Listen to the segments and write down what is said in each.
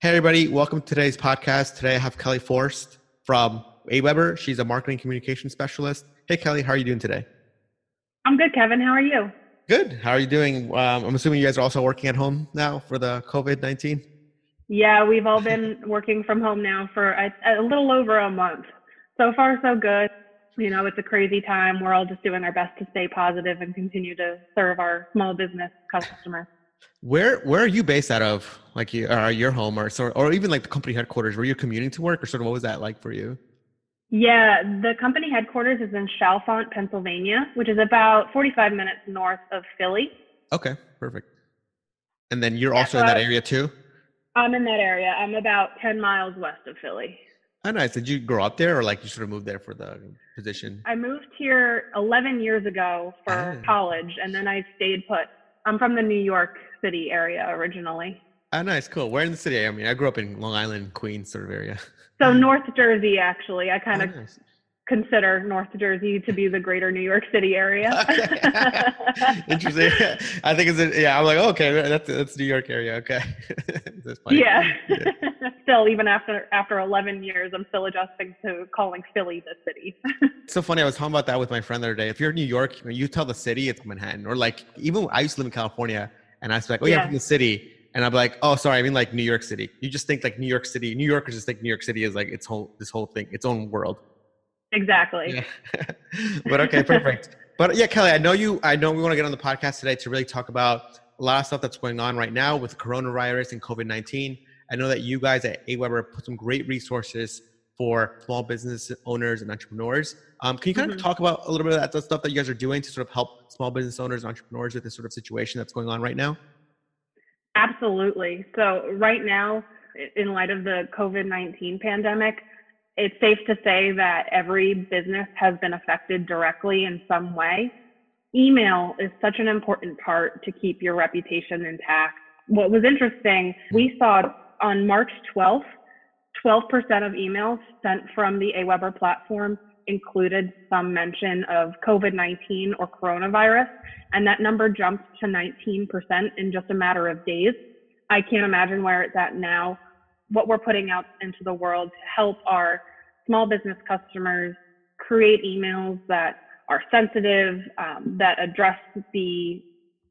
Hey, everybody. Welcome to today's podcast. Today I have Kelly Forst from AWeber. She's a marketing communication specialist. Hey, Kelly, how are you doing today? I'm good, Kevin. How are you? Good. How are you doing? Um, I'm assuming you guys are also working at home now for the COVID 19? Yeah, we've all been working from home now for a, a little over a month. So far, so good. You know, it's a crazy time. We're all just doing our best to stay positive and continue to serve our small business customers. Where where are you based out of? Like you, uh, your home, or sort, or even like the company headquarters? Were you commuting to work, or sort of what was that like for you? Yeah, the company headquarters is in Chalfont, Pennsylvania, which is about 45 minutes north of Philly. Okay, perfect. And then you're yeah, also so in that area too. I'm in that area. I'm about 10 miles west of Philly. Oh, nice. Did you grow up there, or like you sort of moved there for the position? I moved here 11 years ago for ah. college, and then I stayed put. I'm from the New York City area originally. Oh, nice, cool. Where in the city? I mean, I grew up in Long Island, Queens sort of area. So North Jersey, actually. I kind of oh, nice. consider North Jersey to be the greater New York City area. Interesting. I think it's a, yeah. I'm like, okay, that's that's New York area. Okay. yeah. yeah. still, even after after 11 years, I'm still adjusting to calling Philly the city. it's so funny. I was talking about that with my friend the other day. If you're in New York, you tell the city it's Manhattan, or like even I used to live in California and I was like, oh yeah, yeah. I'm from the city. And I'm like, oh, sorry, I mean like New York City. You just think like New York City. New Yorkers just think New York City is like its whole this whole thing, its own world. Exactly. Yeah. but okay, perfect. but yeah, Kelly, I know you. I know we want to get on the podcast today to really talk about a lot of stuff that's going on right now with coronavirus and COVID nineteen. I know that you guys at AWeber put some great resources for small business owners and entrepreneurs. Um, can you kind mm-hmm. of talk about a little bit of that stuff that you guys are doing to sort of help small business owners and entrepreneurs with this sort of situation that's going on right now? Absolutely. So, right now, in light of the COVID 19 pandemic, it's safe to say that every business has been affected directly in some way. Email is such an important part to keep your reputation intact. What was interesting, we saw on March 12th, 12% of emails sent from the AWeber platform included some mention of COVID 19 or coronavirus, and that number jumped to 19% in just a matter of days. I can't imagine where it's at now. What we're putting out into the world to help our small business customers create emails that are sensitive, um, that address the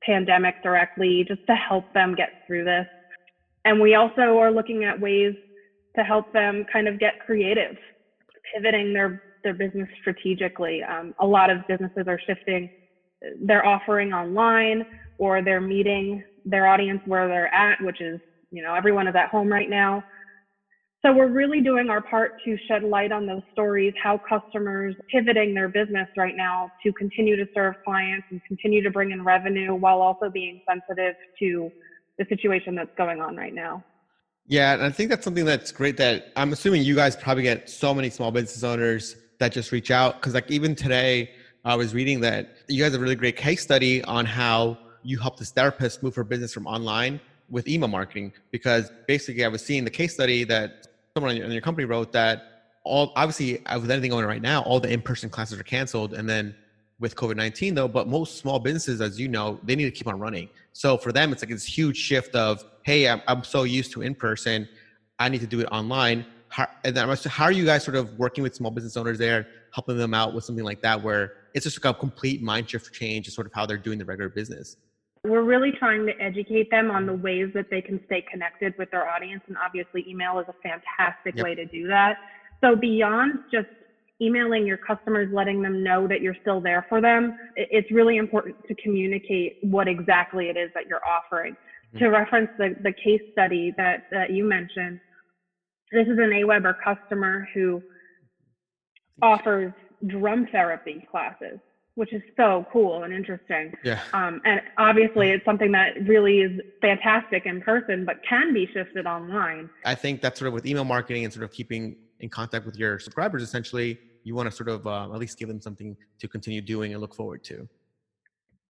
pandemic directly, just to help them get through this. And we also are looking at ways to help them kind of get creative, pivoting their their business strategically. Um, a lot of businesses are shifting their offering online or they're meeting their audience where they're at, which is, you know, everyone is at home right now. So we're really doing our part to shed light on those stories, how customers pivoting their business right now to continue to serve clients and continue to bring in revenue while also being sensitive to the situation that's going on right now. Yeah, and I think that's something that's great that I'm assuming you guys probably get so many small business owners that just reach out because like even today I was reading that you guys have a really great case study on how you helped this therapist move her business from online with email marketing because basically I was seeing the case study that someone in your company wrote that all obviously uh, with anything going on right now all the in-person classes are canceled and then with covid-19 though but most small businesses as you know they need to keep on running so for them it's like this huge shift of hey i'm, I'm so used to in person i need to do it online how, and then how are you guys sort of working with small business owners there, helping them out with something like that, where it's just like a complete mind shift change to sort of how they're doing the regular business? We're really trying to educate them on the ways that they can stay connected with their audience. And obviously, email is a fantastic yep. way to do that. So, beyond just emailing your customers, letting them know that you're still there for them, it's really important to communicate what exactly it is that you're offering. Mm-hmm. To reference the, the case study that, that you mentioned, this is an AWeber customer who offers drum therapy classes. which is so cool and interesting. Yeah. Um, and obviously, it's something that really is fantastic in person, but can be shifted online. I think that's sort of with email marketing and sort of keeping in contact with your subscribers. Essentially, you want to sort of uh, at least give them something to continue doing and look forward to.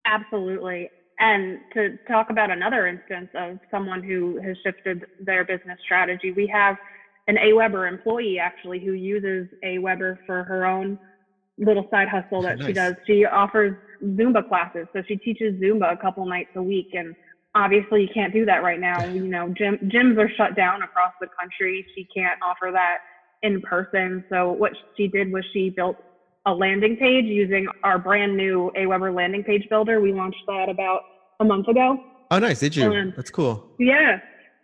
Absolutely. And to talk about another instance of someone who has shifted their business strategy, we have an AWeber employee actually who uses AWeber for her own little side hustle that nice. she does. She offers Zumba classes. So she teaches Zumba a couple nights a week. And obviously you can't do that right now. You know, gym, gyms are shut down across the country. She can't offer that in person. So what she did was she built a landing page using our brand new AWeber landing page builder. We launched that about a month ago. Oh, nice. Did you? Um, That's cool. Yeah.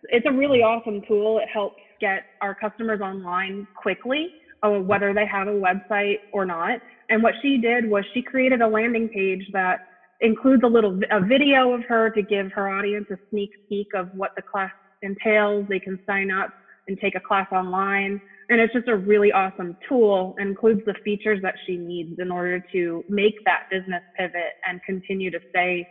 It's a really awesome tool. It helps get our customers online quickly uh, whether they have a website or not. And what she did was she created a landing page that includes a little a video of her to give her audience a sneak peek of what the class entails. They can sign up and take a class online. And it's just a really awesome tool and includes the features that she needs in order to make that business pivot and continue to stay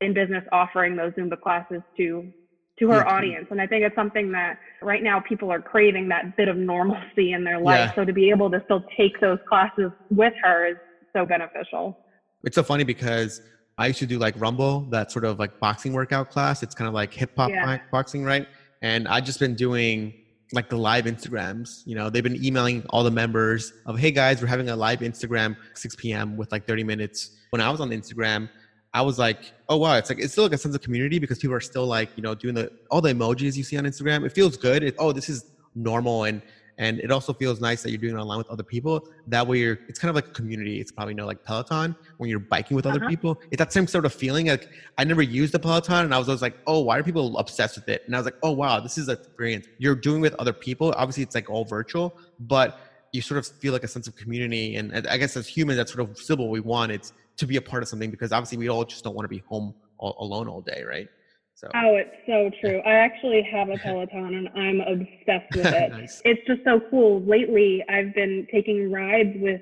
in business offering those Zumba classes to to her yeah. audience. And I think it's something that right now people are craving that bit of normalcy in their life. Yeah. So to be able to still take those classes with her is so beneficial. It's so funny because I used to do like Rumble, that sort of like boxing workout class. It's kind of like hip hop yeah. boxing, right? And I've just been doing like the live Instagrams. You know, they've been emailing all the members of, hey guys, we're having a live Instagram 6 p.m. with like 30 minutes. When I was on Instagram, I was like, oh wow, it's like it's still like a sense of community because people are still like, you know, doing the all the emojis you see on Instagram. It feels good. It, oh, this is normal and and it also feels nice that you're doing it online with other people. That way, you're it's kind of like a community. It's probably you know like Peloton when you're biking with other uh-huh. people. It's that same sort of feeling. Like I never used the Peloton, and I was always like, oh, why are people obsessed with it? And I was like, oh wow, this is an experience. You're doing with other people. Obviously, it's like all virtual, but you sort of feel like a sense of community. And I guess as humans, that's sort of still what we want. It's to be a part of something because obviously we all just don't want to be home all, alone all day, right? So. Oh, it's so true. I actually have a Peloton and I'm obsessed with it. nice. It's just so cool. Lately, I've been taking rides with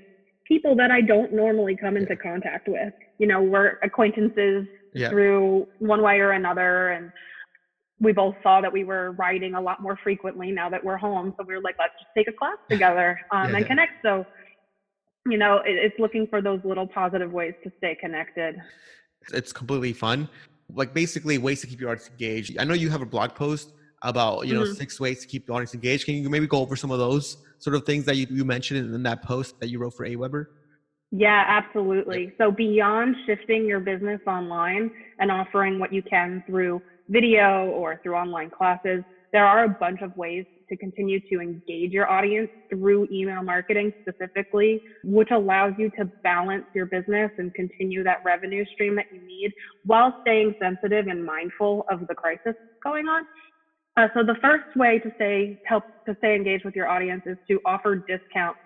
people that I don't normally come into yeah. contact with. You know, we're acquaintances yeah. through one way or another. And we both saw that we were riding a lot more frequently now that we're home. So we were like, let's just take a class together um, yeah, and connect. So you know, it, it's looking for those little positive ways to stay connected. It's completely fun. Like basically ways to keep your audience engaged. I know you have a blog post about, you know, mm-hmm. six ways to keep the audience engaged. Can you maybe go over some of those sort of things that you, you mentioned in that post that you wrote for AWeber? Yeah, absolutely. So beyond shifting your business online and offering what you can through video or through online classes, there are a bunch of ways to continue to engage your audience through email marketing specifically, which allows you to balance your business and continue that revenue stream that you need while staying sensitive and mindful of the crisis going on. Uh, so the first way to stay help to stay engaged with your audience is to offer discounts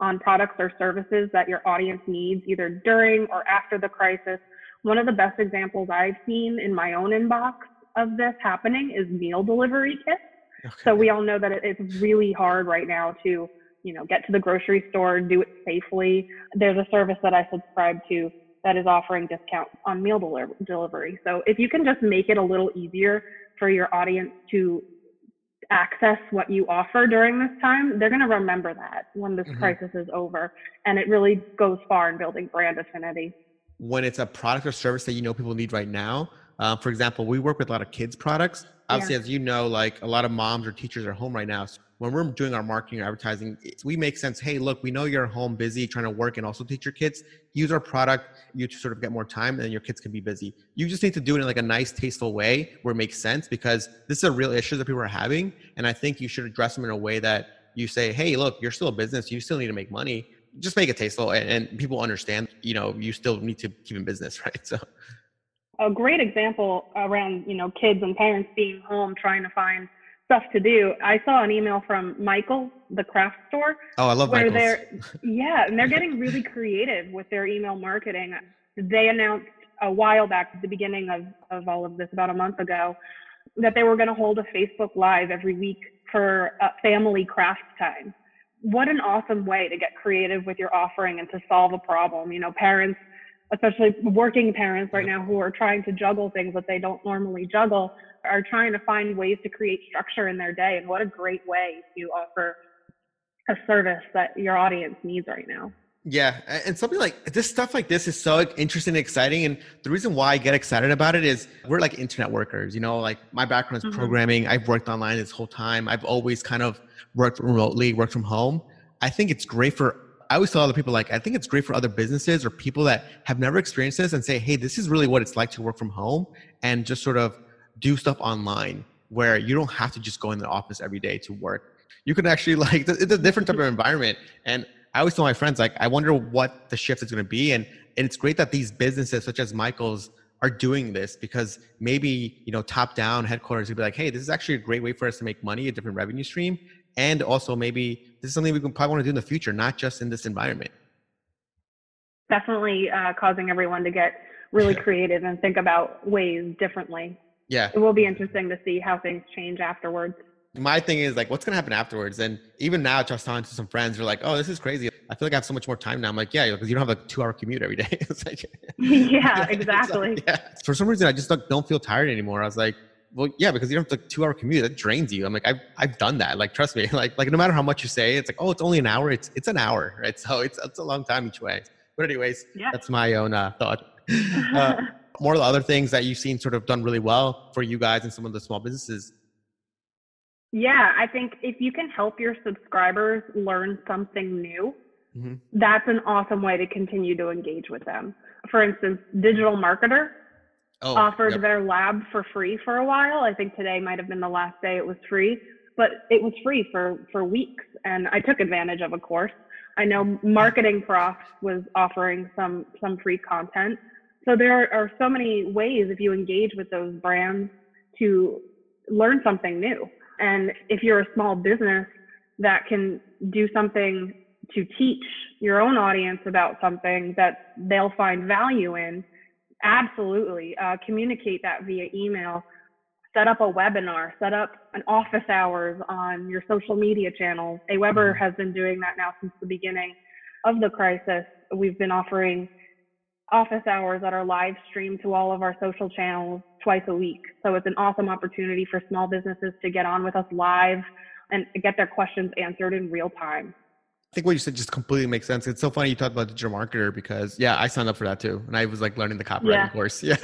on products or services that your audience needs either during or after the crisis. One of the best examples I've seen in my own inbox of this happening is meal delivery kits. Okay. So we all know that it's really hard right now to, you know, get to the grocery store, do it safely. There's a service that I subscribe to that is offering discounts on meal deli- delivery. So if you can just make it a little easier for your audience to access what you offer during this time, they're going to remember that when this mm-hmm. crisis is over. And it really goes far in building brand affinity. When it's a product or service that you know people need right now, uh, for example, we work with a lot of kids products. Obviously, yeah. as you know, like a lot of moms or teachers are home right now. So when we're doing our marketing or advertising, we make sense. Hey, look, we know you're home busy trying to work and also teach your kids. Use our product, you to sort of get more time, and your kids can be busy. You just need to do it in like a nice, tasteful way where it makes sense because this is a real issue that people are having, and I think you should address them in a way that you say, hey, look, you're still a business, you still need to make money. Just make it tasteful, and, and people understand. You know, you still need to keep in business, right? So a great example around you know kids and parents being home trying to find stuff to do. I saw an email from Michael, the craft store. Oh, I love where Michael's. they're yeah, and they're getting really creative with their email marketing. They announced a while back at the beginning of, of all of this, about a month ago, that they were going to hold a Facebook Live every week for family craft time what an awesome way to get creative with your offering and to solve a problem. You know, parents, especially working parents right now who are trying to juggle things that they don't normally juggle, are trying to find ways to create structure in their day. And what a great way to offer a service that your audience needs right now. Yeah, and something like this stuff like this is so interesting and exciting. And the reason why I get excited about it is we're like internet workers. You know, like my background is mm-hmm. programming. I've worked online this whole time. I've always kind of worked remotely, worked from home. I think it's great for. I always tell other people like I think it's great for other businesses or people that have never experienced this and say, hey, this is really what it's like to work from home and just sort of do stuff online where you don't have to just go in the office every day to work. You can actually like it's a different type of environment and I always tell my friends, like, I wonder what the shift is going to be. And, and it's great that these businesses, such as Michael's, are doing this because maybe, you know, top down headquarters would be like, hey, this is actually a great way for us to make money, a different revenue stream. And also, maybe this is something we can probably want to do in the future, not just in this environment. Definitely uh, causing everyone to get really creative and think about ways differently. Yeah. It will be interesting to see how things change afterwards my thing is like, what's gonna happen afterwards? And even now, just talking to some friends, they're like, "Oh, this is crazy. I feel like I have so much more time now." I'm like, "Yeah, because you don't have a two-hour commute every day." like, yeah, exactly. Like, yeah. For some reason, I just don't feel tired anymore. I was like, "Well, yeah, because you don't have a two-hour commute. That drains you." I'm like, "I've I've done that. Like, trust me. Like, like no matter how much you say, it's like, oh, it's only an hour. It's it's an hour, right? So it's it's a long time each way. But anyways, yeah. that's my own uh, thought. uh, more of the other things that you've seen sort of done really well for you guys and some of the small businesses yeah, I think if you can help your subscribers learn something new, mm-hmm. that's an awesome way to continue to engage with them. For instance, Digital Marketer oh, offered yep. their lab for free for a while. I think today might have been the last day it was free, but it was free for for weeks, and I took advantage of a course. I know hmm. Marketing Prof was offering some some free content. So there are so many ways if you engage with those brands to learn something new. And if you're a small business that can do something to teach your own audience about something that they'll find value in, absolutely uh, communicate that via email. Set up a webinar, set up an office hours on your social media channels. Aweber mm-hmm. has been doing that now since the beginning of the crisis. We've been offering office hours that are live streamed to all of our social channels twice a week. So it's an awesome opportunity for small businesses to get on with us live and get their questions answered in real time. I think what you said just completely makes sense. It's so funny you talked about digital marketer because yeah, I signed up for that too, and I was like learning the copywriting yeah. course. Yeah,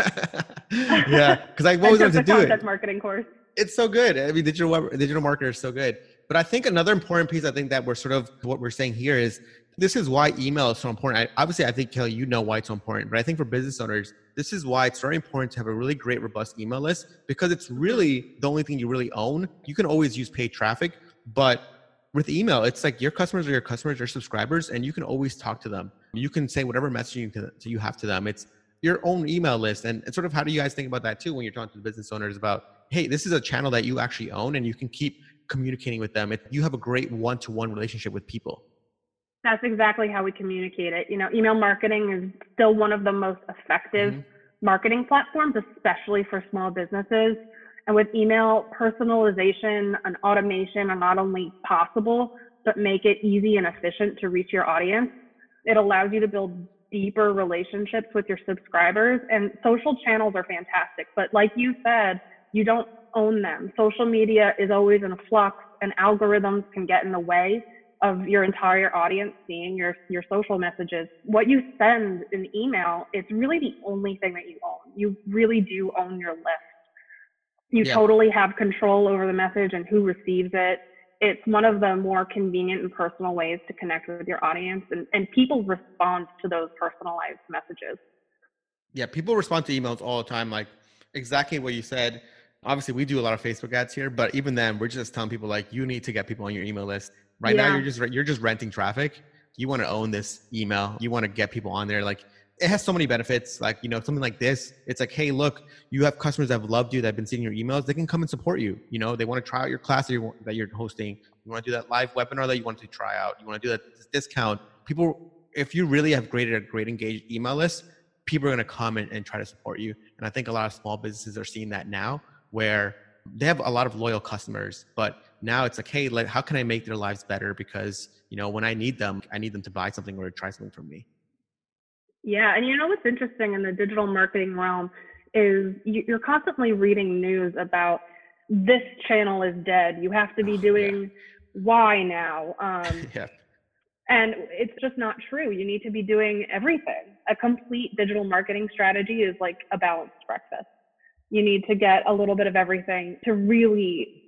yeah, because I always wanted to do it. Marketing course. It's so good. I mean, digital web, digital marketer is so good. But I think another important piece, I think that we're sort of what we're saying here is this is why email is so important. I, obviously, I think Kelly, you know why it's so important, but I think for business owners, this is why it's very important to have a really great, robust email list because it's really the only thing you really own. You can always use paid traffic, but with email, it's like your customers are your customers, your subscribers, and you can always talk to them. You can say whatever message you, you have to them. It's your own email list. And, and sort of how do you guys think about that too when you're talking to the business owners about, hey, this is a channel that you actually own and you can keep communicating with them. It, you have a great one to one relationship with people. That's exactly how we communicate it. You know, email marketing is still one of the most effective mm-hmm. marketing platforms, especially for small businesses. And with email, personalization and automation are not only possible, but make it easy and efficient to reach your audience. It allows you to build deeper relationships with your subscribers. And social channels are fantastic. But like you said, you don't own them. Social media is always in a flux, and algorithms can get in the way of your entire audience seeing your your social messages. What you send in email is really the only thing that you own. You really do own your list. You yeah. totally have control over the message and who receives it. It's one of the more convenient and personal ways to connect with your audience and, and people respond to those personalized messages. Yeah, people respond to emails all the time, like exactly what you said. Obviously, we do a lot of Facebook ads here, but even then, we're just telling people like you need to get people on your email list Right yeah. now, you're just you're just renting traffic. You want to own this email. You want to get people on there. Like it has so many benefits. Like you know, something like this. It's like, hey, look, you have customers that have loved you, that have been seeing your emails. They can come and support you. You know, they want to try out your class that you're, that you're hosting. You want to do that live webinar that you want to try out. You want to do that discount. People, if you really have created a great engaged email list, people are going to come and, and try to support you. And I think a lot of small businesses are seeing that now, where they have a lot of loyal customers, but now it's like, hey, like, how can I make their lives better? Because you know, when I need them, I need them to buy something or try something from me. Yeah, and you know what's interesting in the digital marketing realm is you're constantly reading news about this channel is dead. You have to be doing yeah. Y now. Um, yeah. And it's just not true. You need to be doing everything. A complete digital marketing strategy is like a balanced breakfast. You need to get a little bit of everything to really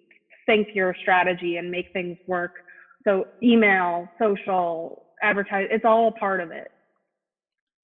think your strategy and make things work. So email, social, advertise, it's all a part of it.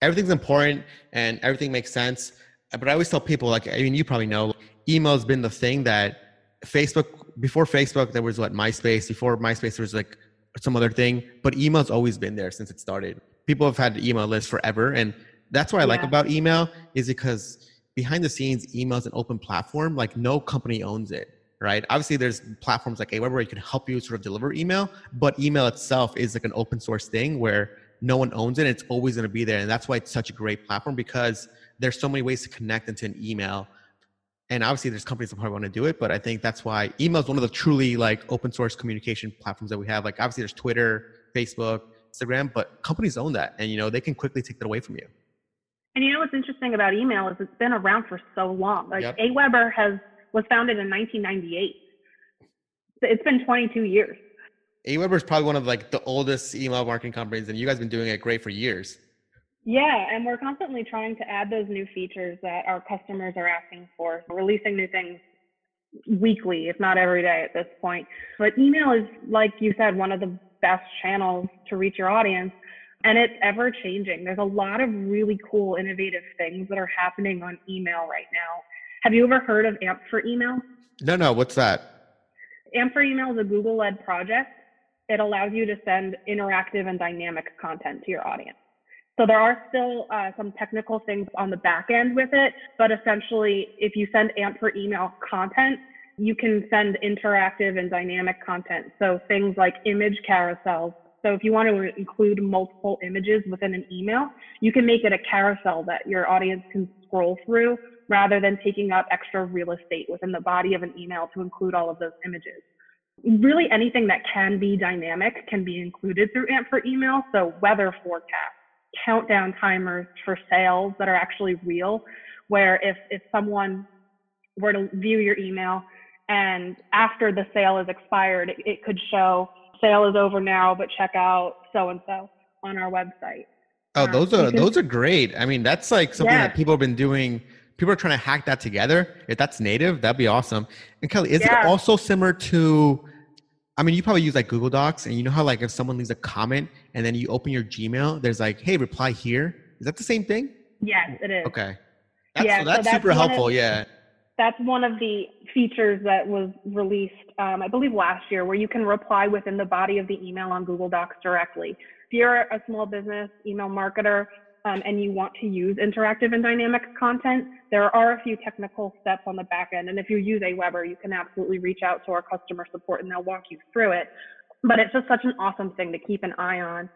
Everything's important and everything makes sense. Uh, but I always tell people, like, I mean, you probably know, email's been the thing that Facebook, before Facebook, there was what, MySpace. Before MySpace, there was like some other thing. But email's always been there since it started. People have had email lists forever. And that's what I yeah. like about email is because behind the scenes, email is an open platform. Like no company owns it right? Obviously, there's platforms like Aweber where you can help you sort of deliver email, but email itself is like an open source thing where no one owns it. it's always going to be there, and that's why it's such a great platform because there's so many ways to connect into an email. And obviously, there's companies that probably want to do it, but I think that's why email is one of the truly like open source communication platforms that we have. Like obviously, there's Twitter, Facebook, Instagram, but companies own that, and you know they can quickly take that away from you. And you know what's interesting about email is it's been around for so long. Like yep. Aweber has was founded in 1998. It's been 22 years. Aweber is probably one of like the oldest email marketing companies, and you guys have been doing it great for years. Yeah, and we're constantly trying to add those new features that our customers are asking for. We're releasing new things weekly, if not every day at this point. But email is, like you said, one of the best channels to reach your audience, and it's ever changing. There's a lot of really cool, innovative things that are happening on email right now. Have you ever heard of AMP for Email? No, no. What's that? AMP for Email is a Google led project. It allows you to send interactive and dynamic content to your audience. So there are still uh, some technical things on the back end with it, but essentially, if you send AMP for Email content, you can send interactive and dynamic content. So things like image carousels. So if you want to include multiple images within an email, you can make it a carousel that your audience can scroll through rather than taking up extra real estate within the body of an email to include all of those images. Really anything that can be dynamic can be included through AMP for email. So weather forecasts, countdown timers for sales that are actually real, where if, if someone were to view your email and after the sale is expired, it, it could show sale is over now, but check out so and so on our website. Oh, those um, are can, those are great. I mean, that's like something yeah. that people have been doing people are trying to hack that together. If that's native, that'd be awesome. And Kelly, is yeah. it also similar to? I mean, you probably use like Google Docs, and you know how like if someone leaves a comment and then you open your Gmail, there's like, "Hey, reply here." Is that the same thing? Yes, it is. Okay. That's, yeah, so that's, so that's super helpful. Of, yeah. That's one of the features that was released, um, I believe, last year, where you can reply within the body of the email on Google Docs directly. If you're a small business email marketer, um, and you want to use interactive and dynamic content, there are a few technical steps on the back end. And if you use Aweber, you can absolutely reach out to our customer support and they'll walk you through it. But it's just such an awesome thing to keep an eye on.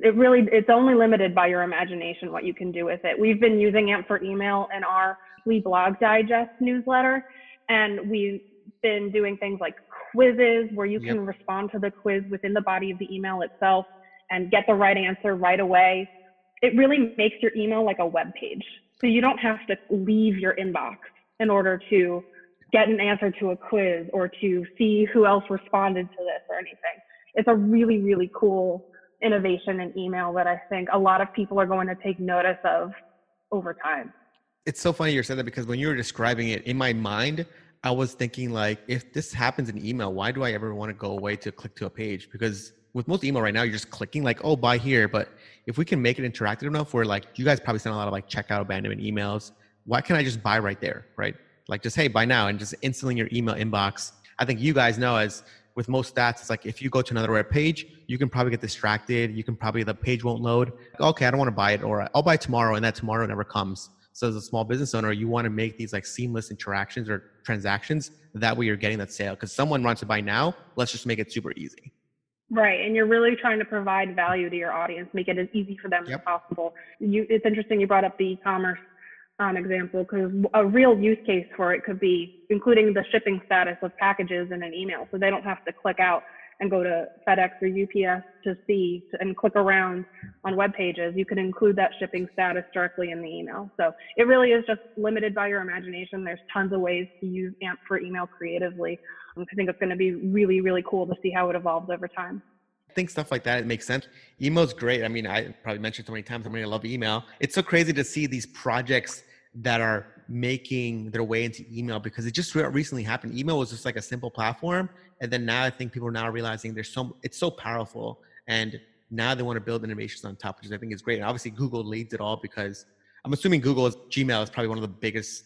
It really, it's only limited by your imagination what you can do with it. We've been using AMP for email in our Weekly Blog Digest newsletter, and we've been doing things like quizzes where you yep. can respond to the quiz within the body of the email itself and get the right answer right away it really makes your email like a web page. So you don't have to leave your inbox in order to get an answer to a quiz or to see who else responded to this or anything. It's a really, really cool innovation in email that I think a lot of people are going to take notice of over time. It's so funny you said that because when you were describing it in my mind, I was thinking like, if this happens in email, why do I ever want to go away to click to a page? Because with most email right now, you're just clicking like, oh, buy here. But if we can make it interactive enough where like you guys probably send a lot of like checkout abandonment emails, why can't I just buy right there? Right. Like just, hey, buy now and just instantly in your email inbox. I think you guys know as with most stats, it's like if you go to another web page, you can probably get distracted. You can probably, the page won't load. Okay, I don't want to buy it or I'll buy tomorrow and that tomorrow never comes. So as a small business owner, you want to make these like seamless interactions or transactions. That way you're getting that sale because someone wants to buy now. Let's just make it super easy. Right, and you're really trying to provide value to your audience, make it as easy for them yep. as possible. You, it's interesting you brought up the e-commerce um, example because a real use case for it could be including the shipping status of packages in an email so they don't have to click out and go to FedEx or UPS to see and click around on web pages. You can include that shipping status directly in the email. So it really is just limited by your imagination. There's tons of ways to use AMP for email creatively. Um, I think it's going to be really, really cool to see how it evolves over time. I think stuff like that it makes sense. Email's great. I mean, I probably mentioned so many times. I mean, I love email. It's so crazy to see these projects that are making their way into email because it just recently happened. Email was just like a simple platform, and then now I think people are now realizing there's so it's so powerful, and now they want to build innovations on top, which I think is great. And obviously, Google leads it all because I'm assuming Google's Gmail is probably one of the biggest.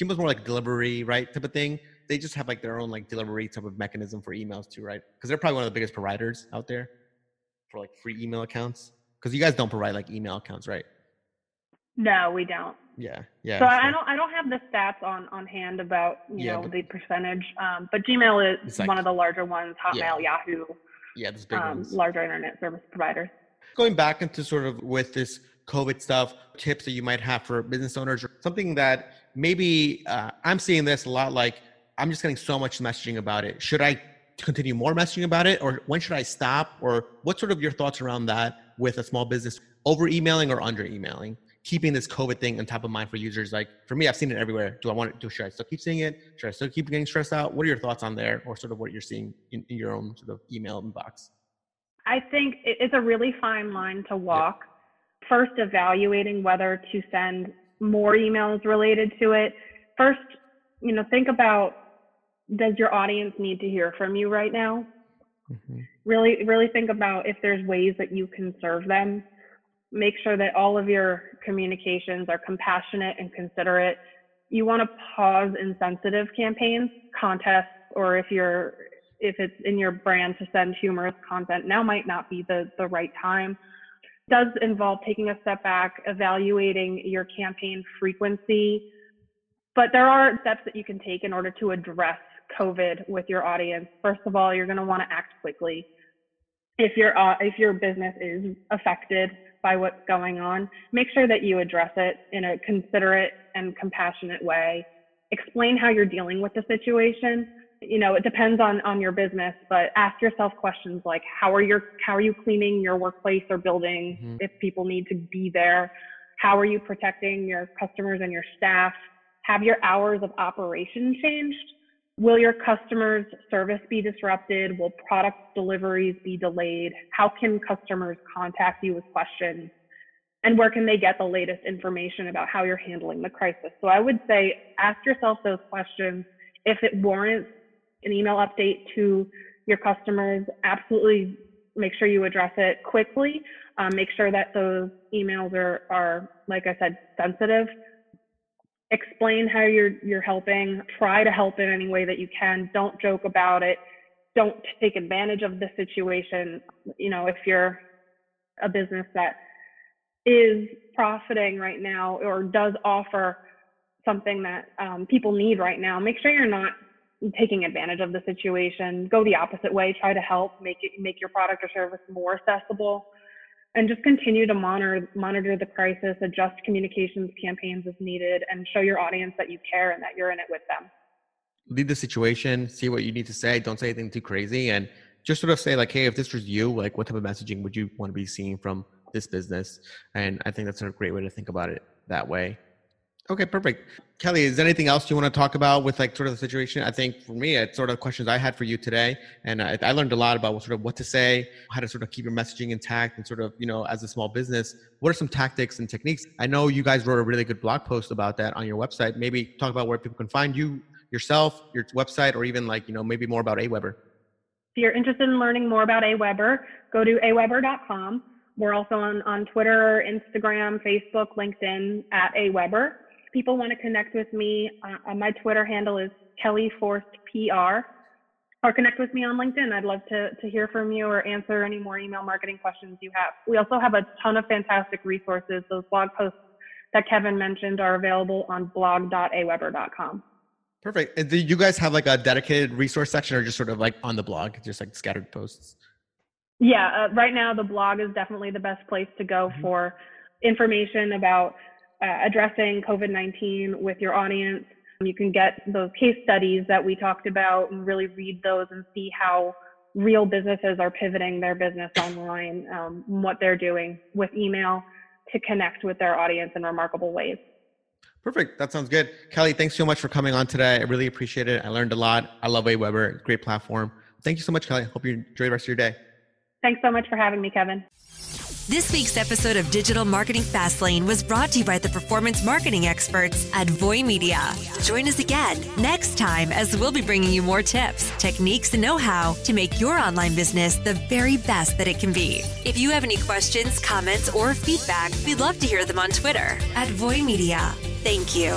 Gmail's more like delivery, right, type of thing. They just have like their own like delivery type of mechanism for emails too, right? Because they're probably one of the biggest providers out there for like free email accounts. Because you guys don't provide like email accounts, right? No, we don't. Yeah, yeah. So, I don't I don't have the stats on on hand about you yeah, know the percentage, um, but Gmail is like, one of the larger ones. Hotmail, yeah. Yahoo. Yeah, those big um, ones. Larger internet service providers. Going back into sort of with this COVID stuff, tips that you might have for business owners, or something that maybe uh, I'm seeing this a lot. Like I'm just getting so much messaging about it. Should I continue more messaging about it, or when should I stop? Or what sort of your thoughts around that with a small business over emailing or under emailing? Keeping this COVID thing on top of mind for users? Like for me, I've seen it everywhere. Do I want it? Do should I still keep seeing it? Should I still keep getting stressed out? What are your thoughts on there, or sort of what you're seeing in, in your own sort of email inbox? I think it's a really fine line to walk. Yep. First, evaluating whether to send more emails related to it. First, you know, think about does your audience need to hear from you right now? Mm-hmm. Really, really think about if there's ways that you can serve them make sure that all of your communications are compassionate and considerate. You want to pause insensitive campaigns, contests, or if you're if it's in your brand to send humorous content, now might not be the, the right time. Does involve taking a step back, evaluating your campaign frequency. But there are steps that you can take in order to address COVID with your audience. First of all, you're going to want to act quickly. If your uh, if your business is affected, by what's going on, make sure that you address it in a considerate and compassionate way. Explain how you're dealing with the situation. You know, it depends on on your business, but ask yourself questions like how are your how are you cleaning your workplace or building mm-hmm. if people need to be there? How are you protecting your customers and your staff? Have your hours of operation changed? Will your customers' service be disrupted? Will product deliveries be delayed? How can customers contact you with questions? And where can they get the latest information about how you're handling the crisis? So I would say ask yourself those questions. If it warrants an email update to your customers, absolutely make sure you address it quickly. Um, make sure that those emails are, are, like I said, sensitive explain how you're you're helping try to help in any way that you can. Don't joke about it. Don't take advantage of the situation you know if you're a business that is profiting right now or does offer something that um, people need right now make sure you're not taking advantage of the situation. Go the opposite way. Try to help. Make it make your product or service more accessible and just continue to monitor monitor the crisis, adjust communications campaigns as needed, and show your audience that you care and that you're in it with them. Lead the situation, see what you need to say. Don't say anything too crazy, and just sort of say like, "Hey, if this was you, like, what type of messaging would you want to be seeing from this business?" And I think that's a great way to think about it that way. Okay, perfect. Kelly, is there anything else you want to talk about with like sort of the situation? I think for me, it's sort of questions I had for you today, and I, I, learned a lot about what, sort of what to say, how to sort of keep your messaging intact, and sort of you know as a small business, what are some tactics and techniques? I know you guys wrote a really good blog post about that on your website. Maybe talk about where people can find you yourself, your website, or even like you know maybe more about AWeber. If you're interested in learning more about AWeber, go to aweber.com. We're also on, on Twitter, Instagram, Facebook, LinkedIn at AWeber people want to connect with me, uh, my Twitter handle is Kelly Forst PR, or connect with me on LinkedIn. I'd love to, to hear from you or answer any more email marketing questions you have. We also have a ton of fantastic resources. Those blog posts that Kevin mentioned are available on blog.aweber.com. Perfect. And do you guys have like a dedicated resource section or just sort of like on the blog, just like scattered posts? Yeah, uh, right now the blog is definitely the best place to go mm-hmm. for information about uh, addressing COVID 19 with your audience. You can get those case studies that we talked about and really read those and see how real businesses are pivoting their business online, um, what they're doing with email to connect with their audience in remarkable ways. Perfect. That sounds good. Kelly, thanks so much for coming on today. I really appreciate it. I learned a lot. I love Aweber. Great platform. Thank you so much, Kelly. Hope you enjoy the rest of your day. Thanks so much for having me, Kevin. This week's episode of Digital Marketing Fastlane was brought to you by the performance marketing experts at Voy Media. Join us again next time as we'll be bringing you more tips, techniques, and know how to make your online business the very best that it can be. If you have any questions, comments, or feedback, we'd love to hear them on Twitter at Voy Media. Thank you.